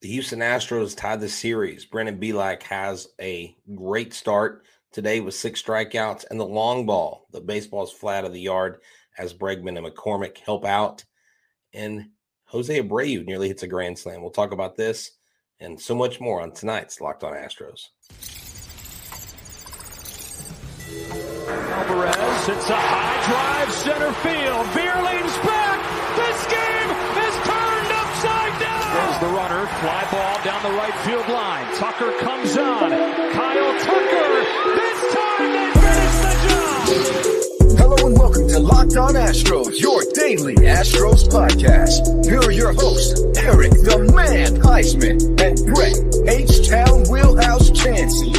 The Houston Astros tied the series. Brendan Bielak has a great start today with six strikeouts and the long ball. The baseball's flat of the yard as Bregman and McCormick help out. And Jose Abreu nearly hits a grand slam. We'll talk about this and so much more on tonight's Locked On Astros. Alvarez hits a high drive center field. Beer leans back. Fly ball down the right field line. Tucker comes on. Kyle Tucker. This time they finish the job. Hello and welcome to Locked On Astros, your daily Astros podcast. Here are your hosts, Eric the Man Huysman and Brett H-Town Wheelhouse Chancey.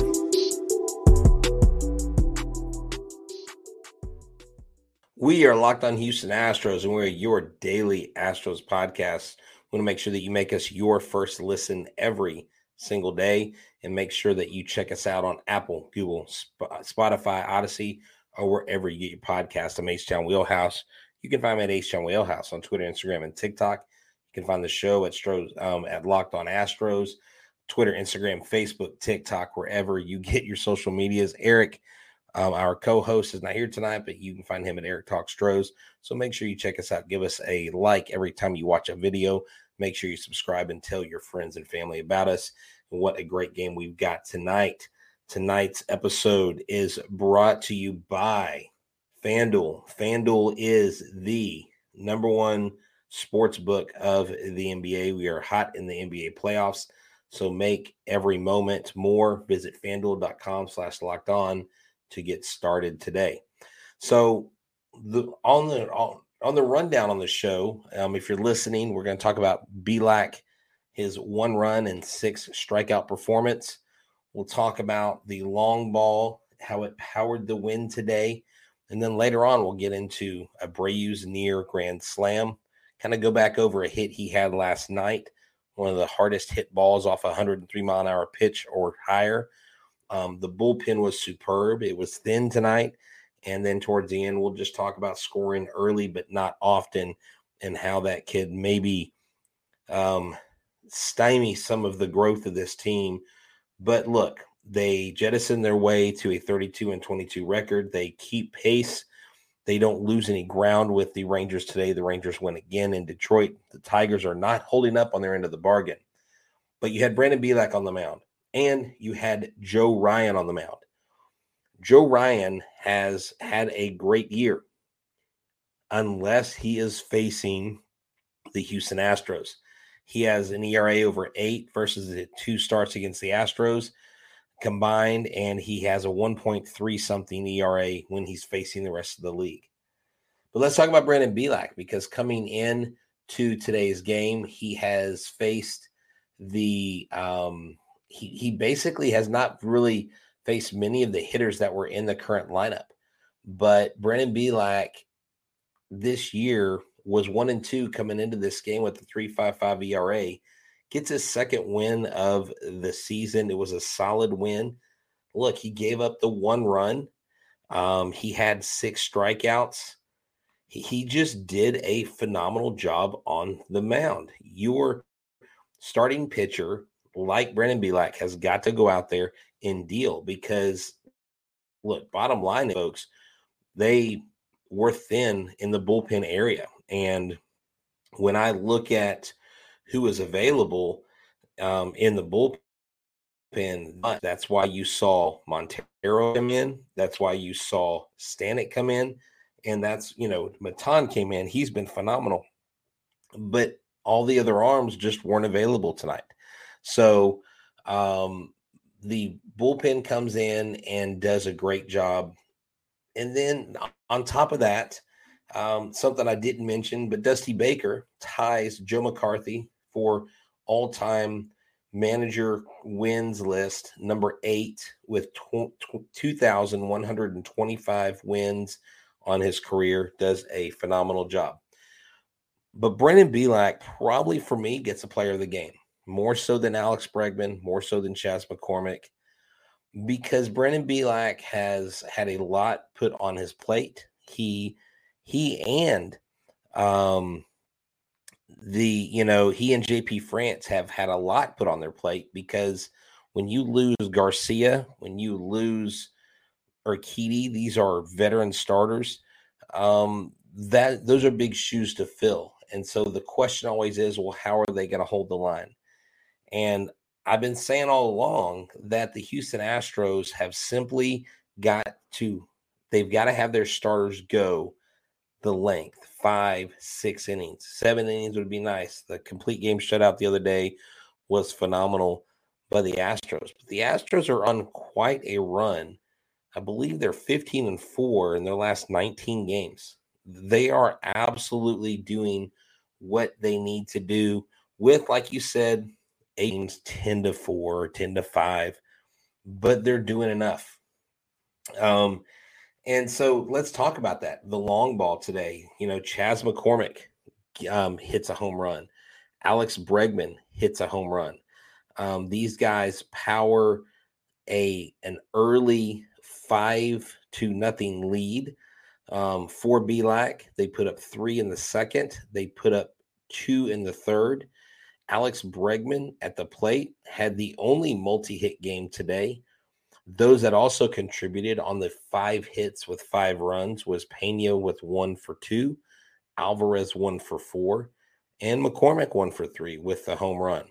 We are Locked On Houston Astros, and we're your daily Astros podcast. Want to make sure that you make us your first listen every single day, and make sure that you check us out on Apple, Google, Spotify, Audacy, or wherever you get your podcast. I'm H Town Wheelhouse. You can find me at H Town Wheelhouse on Twitter, Instagram, and TikTok. You can find the show at Stros um, at Locked On Astros, Twitter, Instagram, Facebook, TikTok, wherever you get your social medias. Eric um, our co-host is not here tonight, but you can find him at Eric Talk Stros. So make sure you check us out. Give us a like every time you watch a video. Make sure you subscribe and tell your friends and family about us. And what a great game we've got tonight. Tonight's episode is brought to you by FanDuel. FanDuel is the number one sports book of the NBA. We are hot in the NBA playoffs. So make every moment more. Visit fanduel.com slash locked on to get started today. So the on the on, on the rundown on the show, um, if you're listening, we're going to talk about Bielak, his one run and six strikeout performance. We'll talk about the long ball, how it powered the win today. And then later on, we'll get into Abreu's near grand slam. Kind of go back over a hit he had last night, one of the hardest hit balls off a 103 mile an hour pitch or higher. Um, the bullpen was superb. It was thin tonight. And then towards the end, we'll just talk about scoring early, but not often, and how that could maybe um, stymie some of the growth of this team. But look, they jettison their way to a 32 and 22 record. They keep pace. They don't lose any ground with the Rangers today. The Rangers win again in Detroit. The Tigers are not holding up on their end of the bargain. But you had Brandon Bielak on the mound and you had Joe Ryan on the mound. Joe Ryan has had a great year unless he is facing the Houston Astros. He has an ERA over eight versus the two starts against the Astros combined, and he has a 1.3 something ERA when he's facing the rest of the league. But let's talk about Brandon Bielak because coming in to today's game, he has faced the um, he he basically has not really faced many of the hitters that were in the current lineup. But Brennan Bielak this year was one and two coming into this game with the 3.55 ERA. Gets his second win of the season. It was a solid win. Look, he gave up the one run. Um, he had six strikeouts. He, he just did a phenomenal job on the mound. Your starting pitcher like Brennan Bielak has got to go out there and deal because look, bottom line, folks, they were thin in the bullpen area. And when I look at who is available um, in the bullpen, that's why you saw Montero come in. That's why you saw Stanek come in. And that's, you know, Maton came in. He's been phenomenal. But all the other arms just weren't available tonight. So um, the bullpen comes in and does a great job. And then on top of that, um, something I didn't mention, but Dusty Baker ties Joe McCarthy for all time manager wins list, number eight, with 2,125 wins on his career. Does a phenomenal job. But Brendan Bielak probably for me gets a player of the game more so than Alex Bregman, more so than Chas McCormick, because Brennan Bielak has had a lot put on his plate. He he and um, the you know he and JP France have had a lot put on their plate because when you lose Garcia, when you lose Urquidy, these are veteran starters. Um, that those are big shoes to fill. And so the question always is, well, how are they going to hold the line? And I've been saying all along that the Houston Astros have simply got to, they've got to have their starters go the length five, six innings. Seven innings would be nice. The complete game shutout the other day was phenomenal by the Astros. But the Astros are on quite a run. I believe they're 15 and 4 in their last 19 games. They are absolutely doing what they need to do with, like you said, eight 10 to 4, 10 to 5, but they're doing enough. Um, and so let's talk about that. The long ball today, you know, Chas McCormick um, hits a home run. Alex Bregman hits a home run. Um, these guys power a an early five to nothing lead um, for Bielak. They put up three in the second. They put up two in the third. Alex Bregman at the plate had the only multi hit game today. Those that also contributed on the five hits with five runs was Pena with one for two, Alvarez one for four, and McCormick one for three with the home run.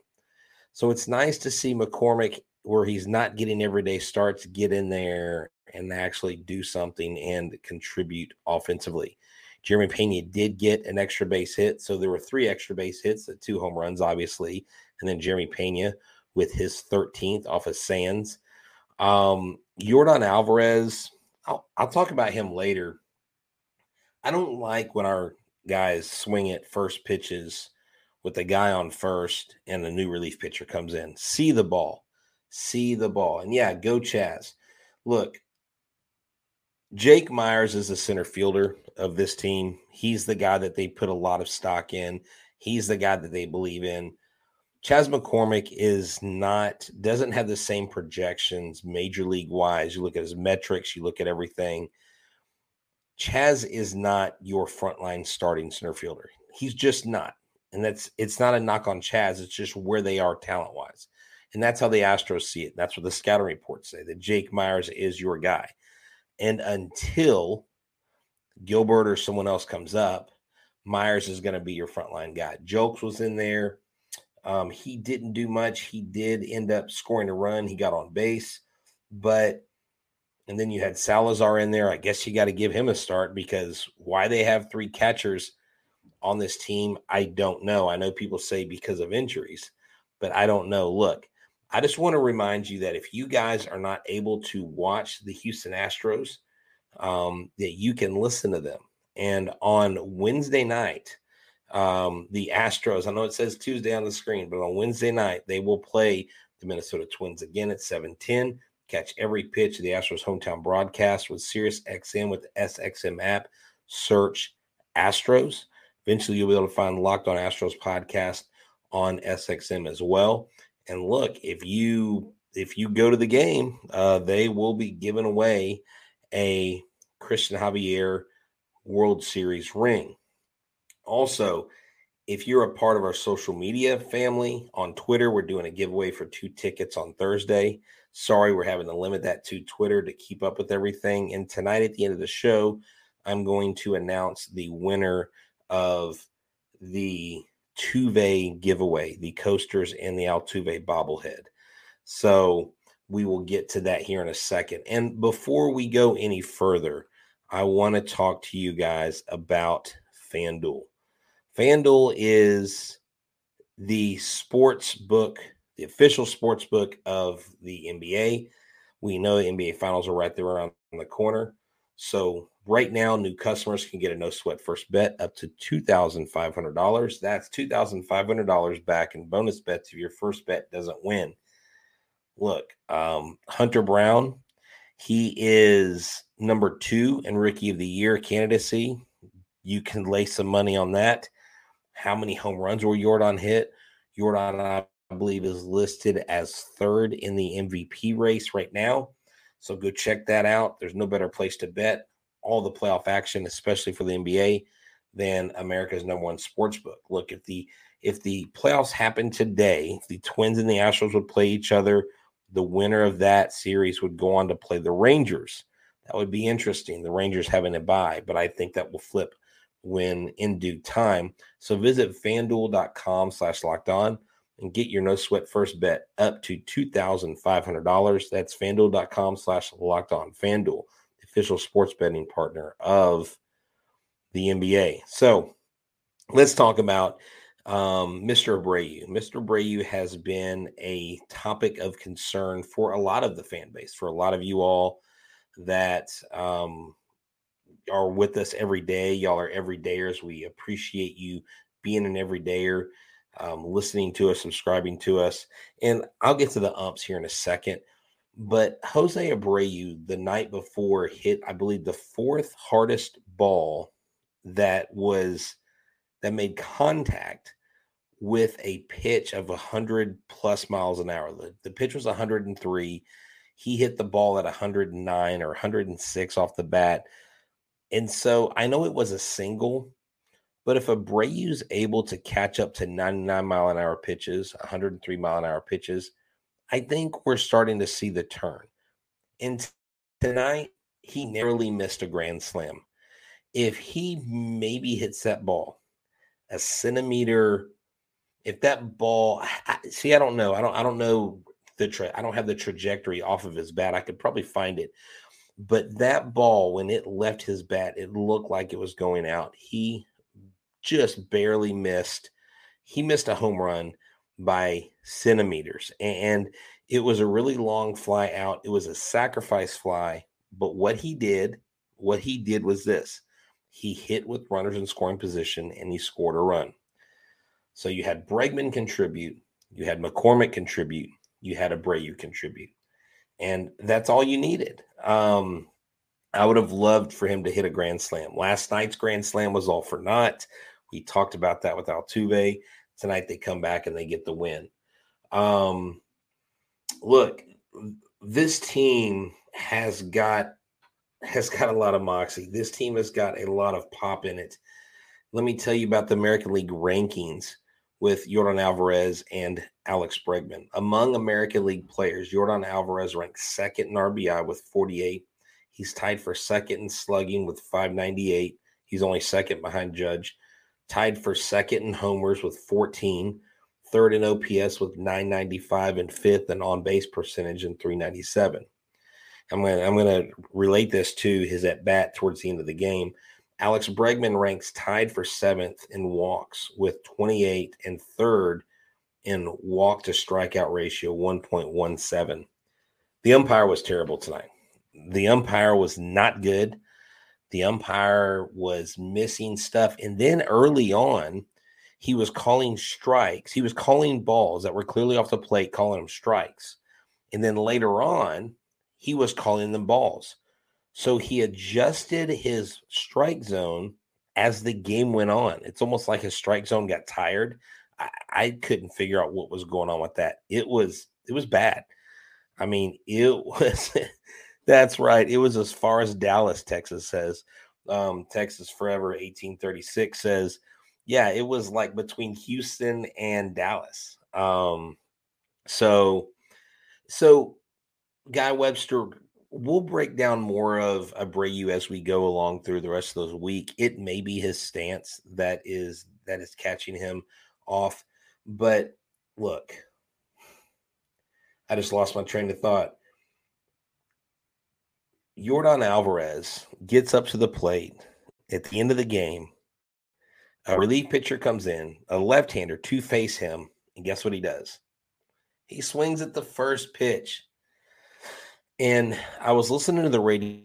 So it's nice to see McCormick where he's not getting everyday starts get in there and actually do something and contribute offensively. Jeremy Pena did get an extra base hit. So there were three extra base hits, two home runs, obviously. And then Jeremy Pena with his 13th off of Sands. Um, Yordan Alvarez, I'll, I'll talk about him later. I don't like when our guys swing at first pitches with the guy on first and the new relief pitcher comes in. See the ball. See the ball. And yeah, go Chas. Look, Jake Meyers is the center fielder of this team. He's the guy that they put a lot of stock in. He's the guy that they believe in. Chas McCormick is not doesn't have the same projections major league wise. You look at his metrics, you look at everything. Chas is not your frontline starting center fielder. He's just not. And that's it's not a knock on Chas, it's just where they are talent wise. And that's how the Astros see it. That's what the scouting reports say that Jake Meyers is your guy. And until Gilbert or someone else comes up, Meyers is going to be your frontline guy. Julks was in there. Um, he didn't do much. He did end up scoring a run. He got on base, but and then you had Salazar in there. I guess you got to give him a start because why they have three catchers on this team, I don't know. I know people say because of injuries, but I don't know. Look, I just want to remind you that if you guys are not able to watch the Houston Astros, um, that you can listen to them. And on Wednesday night, um, the Astros, I know it says Tuesday on the screen, but on Wednesday night, they will play the Minnesota Twins again at 710. Catch every pitch of the Astros hometown broadcast with Sirius XM with the SXM app. Search Astros. Eventually, you'll be able to find Locked on Astros podcast on SXM as well. And look, if you if you go to the game, uh, they will be giving away a Christian Javier World Series ring. Also, if you're a part of our social media family on Twitter, we're doing a giveaway for two tickets on Thursday. Sorry, we're having to limit that to Twitter to keep up with everything. And tonight at the end of the show, I'm going to announce the winner of the Tuve giveaway, the coasters and the Altuve bobblehead. So we will get to that here in a second. And before we go any further, I want to talk to you guys about FanDuel. FanDuel is the sports book, the official sports book of the NBA. We know the NBA finals are right there around the corner. So right now, new customers can get a no sweat first bet up to $2,500. That's $2,500 back in bonus bets if your first bet doesn't win. Look, um, Hunter Brown, he is number two in rookie of the year candidacy. You can lay some money on that. How many home runs will Yordan hit? Yordan, I believe, is listed as third in the MVP race right now. So go check that out. There's no better place to bet all the playoff action, especially for the NBA, than America's number one sports book. Look, if the if the playoffs happen today, the Twins and the Astros would play each other, the winner of that series would go on to play the Rangers. That would be interesting. The Rangers having a bye, but I think that will flip when in due time. So visit fanduel.com slash locked on and get your no sweat first bet up to $2,500. That's fanduel.com slash locked on. Fanduel, official sports betting partner of the NBA. So let's talk about um, Mr. Abreu. Mr. Abreu has been a topic of concern for a lot of the fan base, for a lot of you all that um, are with us every day. Y'all are everydayers. We appreciate you being an everydayer, um, listening to us, subscribing to us. And I'll get to the umps here in a second. But Jose Abreu, the night before, hit, I believe, the fourth hardest ball that was that made contact with a pitch of 100 plus miles an hour. The, the pitch was 103. He hit the ball at 109 or 106 off the bat. And so I know it was a single, but if Abreu's able to catch up to 99 mile an hour pitches, 103 mile an hour pitches, I think we're starting to see the turn. And tonight, he narrowly missed a grand slam. If he maybe hits that ball a centimeter, if that ball, see, I don't know. I don't. I don't know the. Tra- I don't have the trajectory off of his bat. I could probably find it, but that ball, when it left his bat, it looked like it was going out. He just barely missed. He missed a home run by centimeters. And it was a really long fly out. It was a sacrifice fly. But what he did, what he did was this he hit with runners in scoring position and he scored a run. So you had Bregman contribute, you had McCormick contribute, you had Abreu contribute. And that's all you needed. Um, I would have loved for him to hit a grand slam. Last night's grand slam was all for naught. We talked about that with Altuve. Tonight they come back and they get the win. Um, look, this team has got has got a lot of moxie. This team has got a lot of pop in it. Let me tell you about the American League rankings with Yordan Alvarez and Alex Bregman. Among American League players, Yordan Alvarez ranks second in RBI with 48. He's tied for second in slugging with 598. He's only second behind Judge. Tied for second in homers with 14. Third in OPS with 995 and fifth in on base percentage in 397. I'm to I'm going to relate this to his at bat towards the end of the game. Alex Bregman ranks tied for seventh in walks with 28 and third in walk to strikeout ratio 1.17. The umpire was terrible tonight. The umpire was not good. The umpire was missing stuff. And then early on, he was calling strikes. He was calling balls that were clearly off the plate, calling them strikes. And then later on, he was calling them balls. So he adjusted his strike zone as the game went on. It's almost like his strike zone got tired. I, I couldn't figure out what was going on with that. It was it was bad. I mean, it was that's right. It was as far as Dallas, Texas says. Um, Texas Forever 1836 says, yeah, it was like between Houston and Dallas. Um, so so Guy Webster, we'll break down more of Abreu as we go along through the rest of those week. It may be his stance that is that is catching him off. But look, I just lost my train of thought. Yordan Alvarez gets up to the plate at the end of the game. A relief pitcher comes in, a left hander to face him. And guess what he does? He swings at the first pitch and I was listening to the radio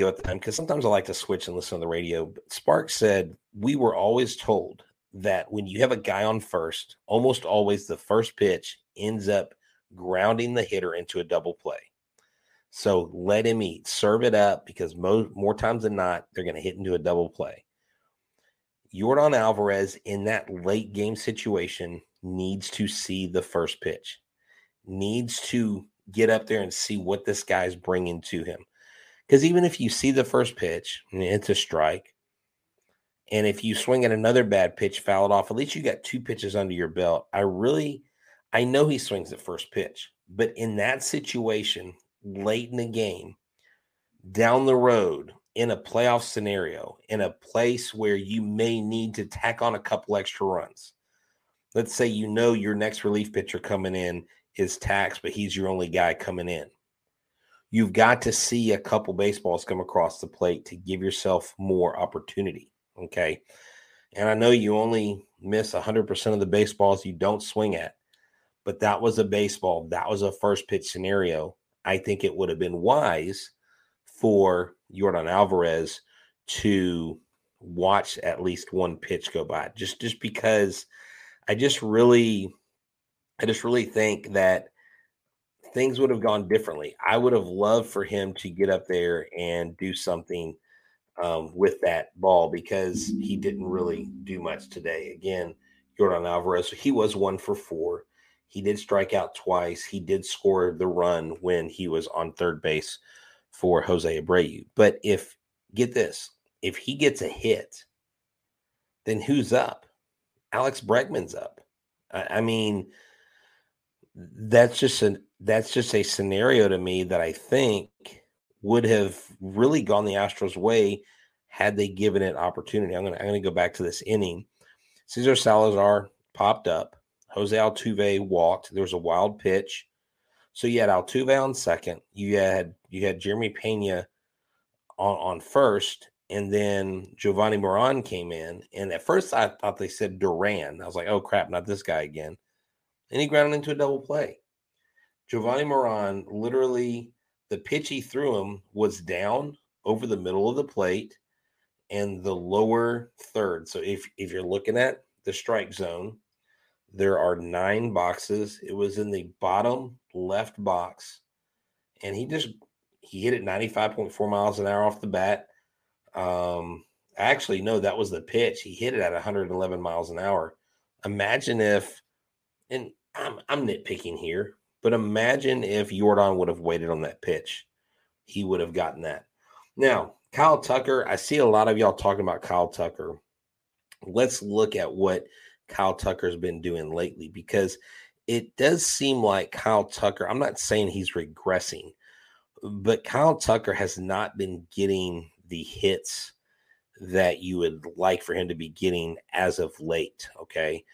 at the time because sometimes I like to switch and listen to the radio. But Spark said we were always told that when you have a guy on first, almost always the first pitch ends up grounding the hitter into a double play. So let him eat, serve it up because mo- more times than not, they're going to hit into a double play. Yordan Alvarez in that late game situation needs to see the first pitch, needs to get up there and see what this guy's bringing to him. Because even if you see the first pitch and it's a strike, And if you swing at another bad pitch, foul it off, at least you got two pitches under your belt. I really, I know he swings at first pitch, but in that situation, late in the game, down the road, in a playoff scenario, in a place where you may need to tack on a couple extra runs. Let's say you know your next relief pitcher coming in is taxed, but he's your only guy coming in. You've got to see a couple baseballs come across the plate to give yourself more opportunity. Okay. And I know you only miss 100% of the baseballs you don't swing at, but that was a baseball. That was a first pitch scenario. I think it would have been wise for Yordan Alvarez to watch at least one pitch go by just just because I just really I just really think that things would have gone differently. I would have loved for him to get up there and do something um, with that ball because he didn't really do much today. Again, Yordan Alvarez, he was one for four. He did strike out twice. He did score the run when he was on third base for Jose Abreu. But if, get this, if he gets a hit, then who's up? Alex Bregman's up. I, I mean, that's just an that's just a scenario to me that I think would have really gone the Astros' way had they given it opportunity. I'm gonna I'm gonna go back to this inning. Cesar Salazar popped up. Jose Altuve walked. There was a wild pitch. So you had Altuve on second. You had you had Jeremy Pena on, on first, and then Jovani Moran came in. And at first I thought they said Duran. I was like, oh crap, not this guy again. And he grounded into a double play. Jovani Moran literally the pitch he threw him was down over the middle of the plate and the lower third. So if if you're looking at the strike zone, there are nine boxes. It was in the bottom left box, and he just he hit it 95.4 miles an hour off the bat. Um, actually, no, that was the pitch. He hit it at 111 miles an hour. Imagine if, and I'm I'm nitpicking here, but imagine if Yordan would have waited on that pitch, he would have gotten that. Now, Kyle Tucker, I see a lot of y'all talking about Kyle Tucker. Let's look at what Kyle Tucker's been doing lately because it does seem like Kyle Tucker, I'm not saying he's regressing, but Kyle Tucker has not been getting the hits that you would like for him to be getting as of late. Okay.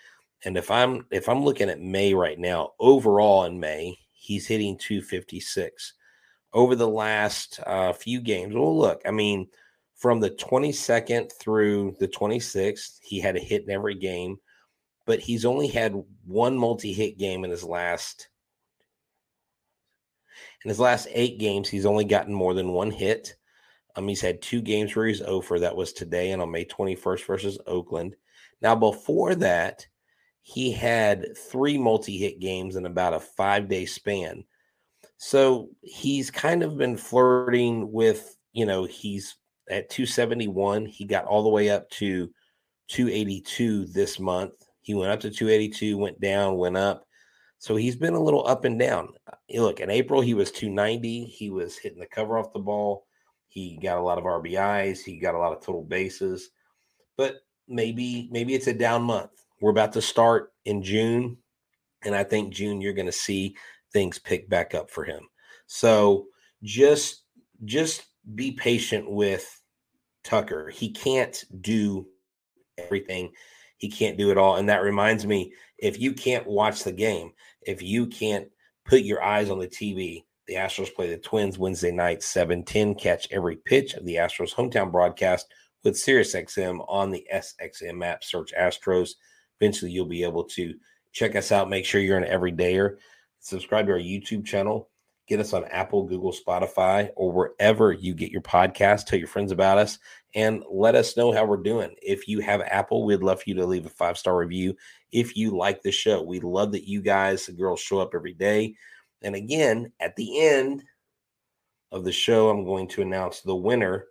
And if I'm if I'm looking at May right now, overall in May, he's hitting 256 over the last uh, few games. Well, look, I mean, from the 22nd through the 26th, he had a hit in every game, but he's only had one multi-hit game in his last in his last eight games. He's only gotten more than one hit. Um, he's had two games where he's over. That was today and on May 21st versus Oakland. Now, before that, he had three multi-hit games in about a five-day span. So he's kind of been flirting with, you know, he's at 271. He got all the way up to 282 this month. He went up to 282, went down, went up. So he's been a little up and down. Look, in April, he was 290. He was hitting the cover off the ball. He got a lot of RBIs. He got a lot of total bases. But maybe, maybe it's a down month. We're about to start in June. And I think June, you're going to see things pick back up for him. So just just be patient with Tucker. He can't do everything. He can't do it all. And that reminds me if you can't watch the game, if you can't put your eyes on the TV, the Astros play the Twins Wednesday night, 710. Catch every pitch of the Astros hometown broadcast with SiriusXM on the SXM app. Search Astros. Eventually, you'll be able to check us out. Make sure you're an everydayer subscribe to our YouTube channel, get us on Apple, Google, Spotify, or wherever you get your podcast. Tell your friends about us and let us know how we're doing. If you have Apple, we'd love for you to leave a five star review. If you like the show, we love that you guys, the girls, show up every day. And again, at the end of the show, I'm going to announce the winner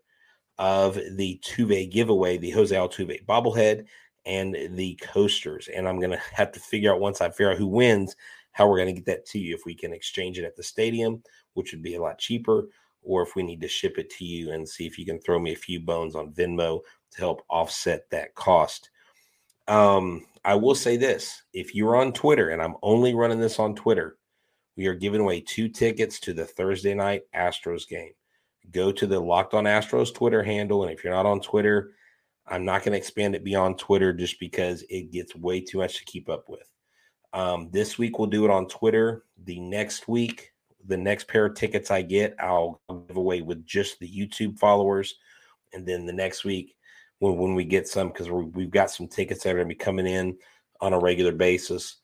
of the Tuve giveaway, the Jose Altuve bobblehead and the coasters. And I'm going to have to figure out once I figure out who wins how we're going to get that to you if we can exchange it at the stadium, which would be a lot cheaper, or if we need to ship it to you and see if you can throw me a few bones on Venmo to help offset that cost. Um, I will say this if you're on Twitter, and I'm only running this on Twitter, we are giving away two tickets to the Thursday night Astros game. Go to the Locked on Astros Twitter handle. And if you're not on Twitter, I'm not going to expand it beyond Twitter just because it gets way too much to keep up with. Um, this week, we'll do it on Twitter. The next week, the next pair of tickets I get, I'll give away with just the YouTube followers. And then the next week, when, when we get some, because we've got some tickets that are going to be coming in on a regular basis,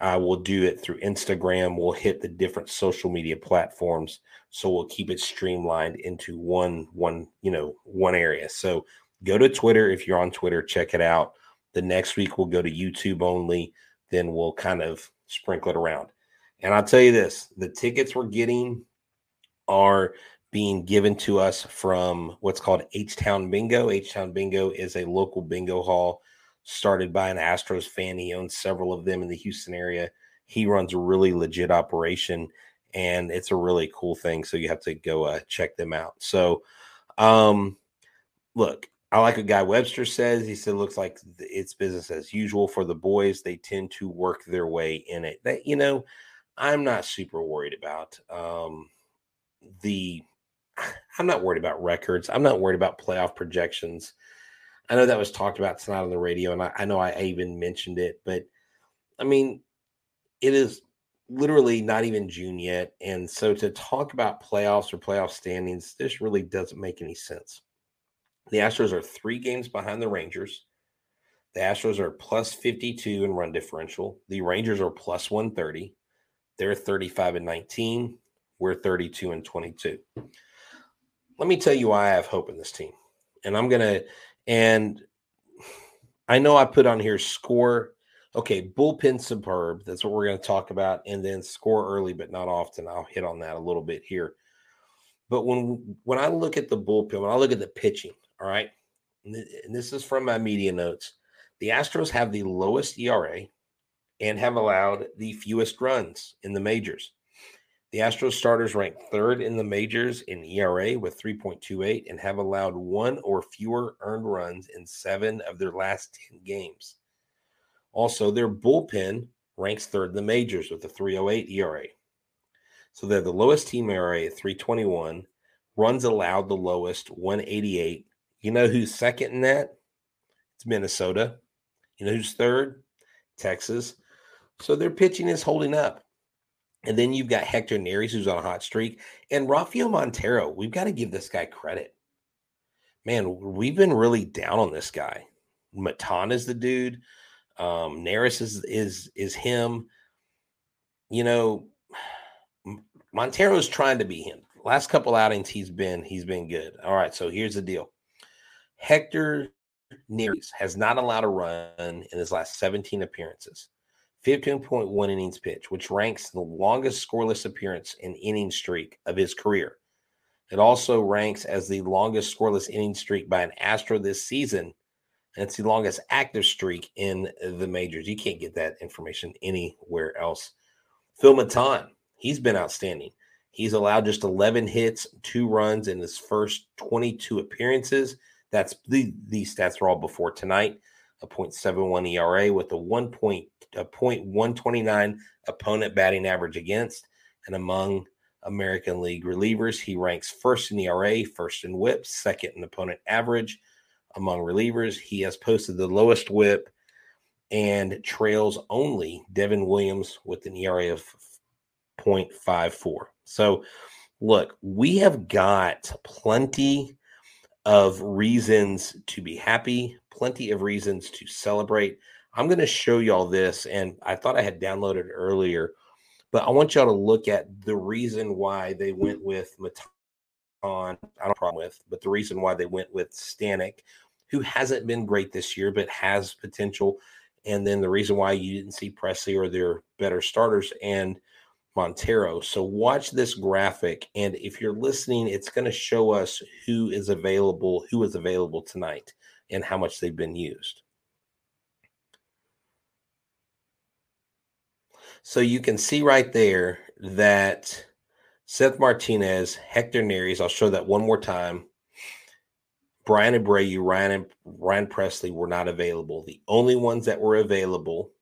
I will do it through Instagram. We'll hit the different social media platforms. So we'll keep it streamlined into one, one, you know, one area. So go to Twitter if you're on Twitter, check it out. The next week we'll go to YouTube only. Then we'll kind of sprinkle it around. And I'll tell you this the tickets we're getting are being given to us from what's called H Town Bingo. H Town Bingo is a local bingo hall started by an Astros fan. He owns several of them in the Houston area. He runs a really legit operation and it's a really cool thing. So you have to go uh, check them out. So, um, look, I like what Guy Webster says. He said, looks like it's business as usual for the boys. They tend to work their way in it. That, you know, I'm not super worried about um, the, I'm not worried about records. I'm not worried about playoff projections. I know that was talked about tonight on the radio, and I, I know I even mentioned it, but I mean, it is literally not even June yet. And so to talk about playoffs or playoff standings, this really doesn't make any sense. The Astros are three games behind the Rangers. The Astros are plus 52 in run differential. The Rangers are plus 130. They're 35 and 19. We're 32 and 22. Let me tell you why I have hope in this team. And I'm going to, and I know I put on here score. Okay, bullpen superb. That's what we're going to talk about. And then score early, but not often. I'll hit on that a little bit here. But when when I look at the bullpen, when I look at the pitching, all right, and this is from my media notes, the Astros have the lowest ERA and have allowed the fewest runs in the majors. The Astros starters rank third in the majors in ERA with 3.28 and have allowed one or fewer earned runs in seven of their last 10 games. Also, their bullpen ranks third in the majors with a 308 ERA. So they're the lowest team ERA at 321, runs allowed the lowest 188. You know who's second in that? It's Minnesota. You know who's third? Texas. So their pitching is holding up. And then you've got Hector Neris, who's on a hot streak, and Rafael Montero. We've got to give this guy credit. Man, we've been really down on this guy. Maton is the dude. Um, Neris is is is him. You know, Montero's trying to be him. Last couple outings, he's been he's been good. All right, so here's the deal. Hector Neris has not allowed a run in his last 17 appearances. 15.1 innings pitch, which ranks the longest scoreless appearance and inning streak of his career. It also ranks as the longest scoreless inning streak by an Astro this season. And it's the longest active streak in the majors. You can't get that information anywhere else. Phil Maton, he's been outstanding. He's allowed just 11 hits, two runs in his first 22 appearances. That's the these stats are all before tonight. A 0.71 ERA with a 1 point a .129 opponent batting average against, and among American League relievers, he ranks first in ERA, first in WHIP, second in opponent average. Among relievers, he has posted the lowest WHIP and trails only Devin Williams with an ERA of 0.54. So, look, we have got plenty of reasons to be happy, plenty of reasons to celebrate. I'm going to show y'all this, and I thought I had downloaded earlier, but I want y'all to look at the reason why they went with Maton. I don't problem with, but the reason why they went with Stanek, who hasn't been great this year, but has potential, and then the reason why you didn't see Pressly or their better starters and Montero. So watch this graphic, and if you're listening, it's going to show us who is available, who is available tonight, and how much they've been used. So you can see right there that Seth Martinez, Hector Neris. I'll show that one more time. Bryan Abreu, Ryan and Ryan Pressly were not available. The only ones that were available,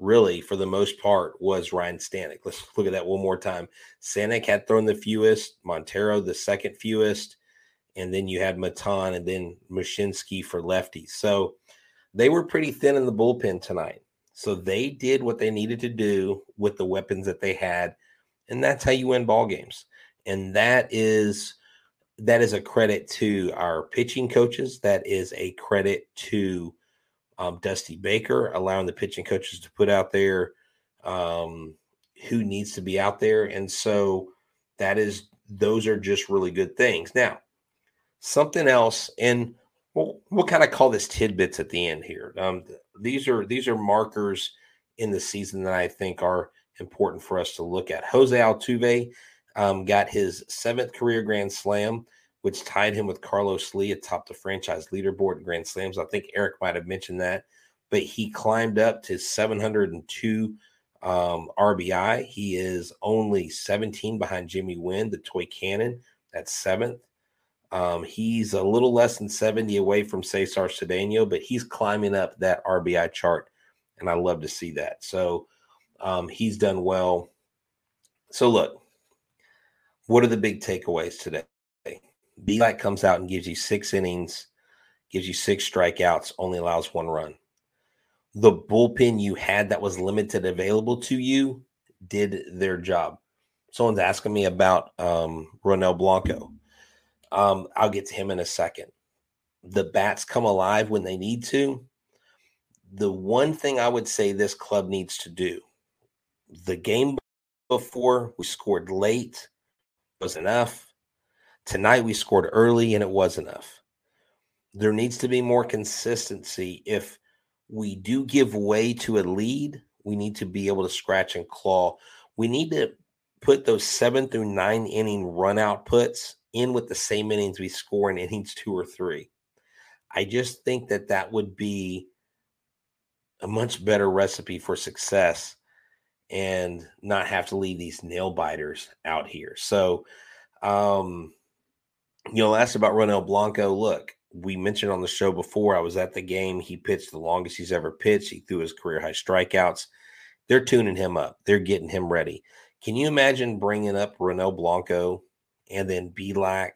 really, for the most part, was Ryne Stanek. Let's look at that one more time. Stanek had thrown the fewest, Montero the second fewest, and then you had Maton and then Mushinski for lefties. So they were pretty thin in the bullpen tonight. So they did what they needed to do with the weapons that they had, and that's how you win ball games. And that is that is a credit to our pitching coaches. That is a credit to um, Dusty Baker allowing the pitching coaches to put out there um, who needs to be out there, and so that is those are just really good things. Now, something else, and we'll we'll kind of call this tidbits at the end here. Um, these are these are markers in the season that I think are important for us to look at. Jose Altuve um, got his seventh career Grand Slam, which tied him with Carlos Lee atop the franchise leaderboard in Grand Slams. I think Eric might have mentioned that, but he climbed up to 702 um, RBI. He is only 17 behind Jimmy Wynn, the toy cannon, that's seventh. Um, he's a little less than 70 away from Cesar Cedeno, but he's climbing up that RBI chart, and I love to see that. So um, he's done well. So look, what are the big takeaways today? Bielak comes out and gives you six innings, gives you six strikeouts, only allows one run. The bullpen you had that was limited available to you did their job. Someone's asking me about um, Ronel Blanco. Um, I'll get to him in a second. The bats come alive when they need to. The one thing I would say this club needs to do the game before we scored late was enough. Tonight we scored early and it was enough. There needs to be more consistency. If we do give way to a lead, we need to be able to scratch and claw. We need to put those seven through nine inning run outputs in with the same innings we score in innings two or three. I just think that that would be a much better recipe for success and not have to leave these nail biters out here. So, um, you know, asked about Ronel Blanco. Look, we mentioned on the show before, I was at the game. He pitched the longest he's ever pitched. He threw his career high strikeouts. They're tuning him up, they're getting him ready. Can you imagine bringing up Ronel Blanco and then Bielak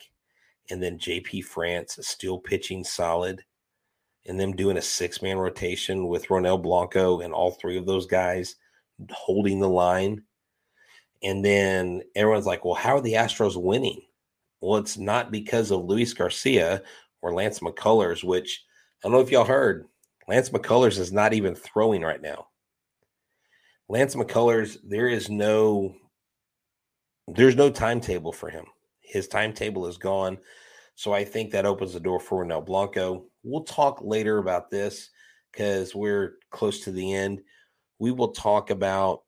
and then JP France still pitching solid and them doing a six man rotation with Ronel Blanco and all three of those guys holding the line? And then everyone's like, well, how are the Astros winning? Well, it's not because of Luis Garcia or Lance McCullers, which I don't know if y'all heard. Lance McCullers is not even throwing right now. Lance McCullers, there is no there's no timetable for him. His timetable is gone. So I think that opens the door for Ronel Blanco. We'll talk later about this because we're close to the end. We will talk about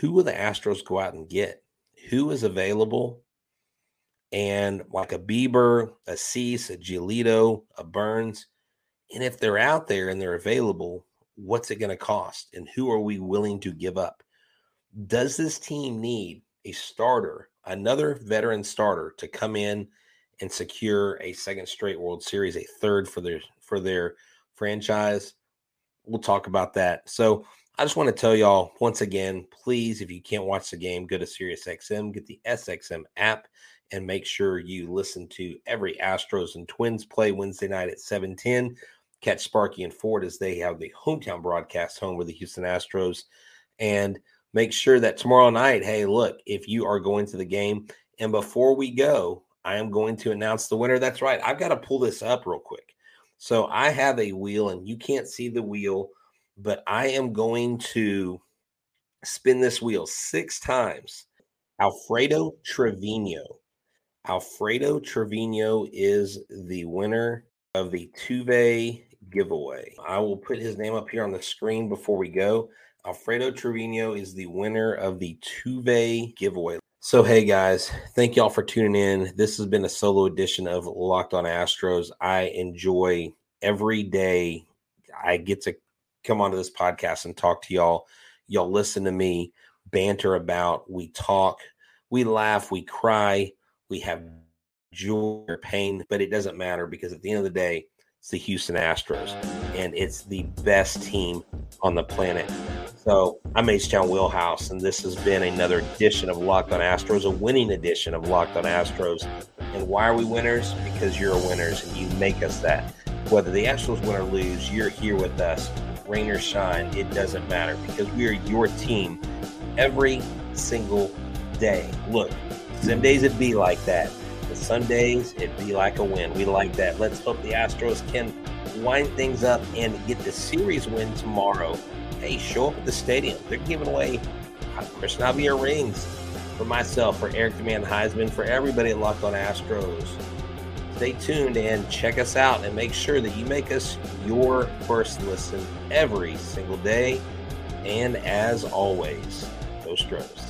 who will the Astros go out and get? Who is available? And like a Bieber, a Cease, a Giolito, a Burnes. And if they're out there and they're available, what's it going to cost? And who are we willing to give up? Does this team need a starter, another veteran starter to come in and secure a second straight World Series, a third for their for their franchise? We'll talk about that. So I just want to tell y'all once again, please, if you can't watch the game, go to SiriusXM, get the SXM app and make sure you listen to every Astros and Twins play Wednesday night at 7:10. Catch Sparky and Ford as they have the hometown broadcast home with the Houston Astros. And make sure that tomorrow night, hey, look, if you are going to the game, and before we go, I am going to announce the winner. That's right. I've got to pull this up real quick. So I have a wheel, and you can't see the wheel, but I am going to spin this wheel six times. Alfredo Trevino Alfredo Trevino is the winner of the Tuve giveaway. I will put his name up here on the screen before we go. Alfredo Trevino is the winner of the Tuve giveaway. So, hey guys, thank y'all for tuning in. This has been a solo edition of Locked on Astros. I enjoy every day I get to come onto this podcast and talk to y'all. Y'all listen to me banter about, we talk We laugh, we cry, we have joy or pain, but it doesn't matter because at the end of the day, it's the Houston Astros, and it's the best team on the planet. So I'm H Town Wheelhouse, and this has been another edition of Locked on Astros, a winning edition of Locked on Astros. And why are we winners? Because you're winners, and you make us that. Whether the Astros win or lose, you're here with us. Rain or shine, it doesn't matter because we are your team every single day. Look, some days it be like that. But some days it be like a win. We like that. Let's hope the Astros can wind things up and get the series win tomorrow. Hey, show up at the stadium. They're giving away uh, Cristian Javier rings for myself, for Eric Demand Huysman, for everybody at Locked on Astros. Stay tuned and check us out and make sure that you make us your first listen every single day. And as always, go Stros.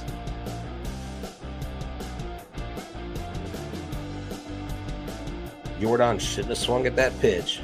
Yordan shouldn't have swung at that pitch.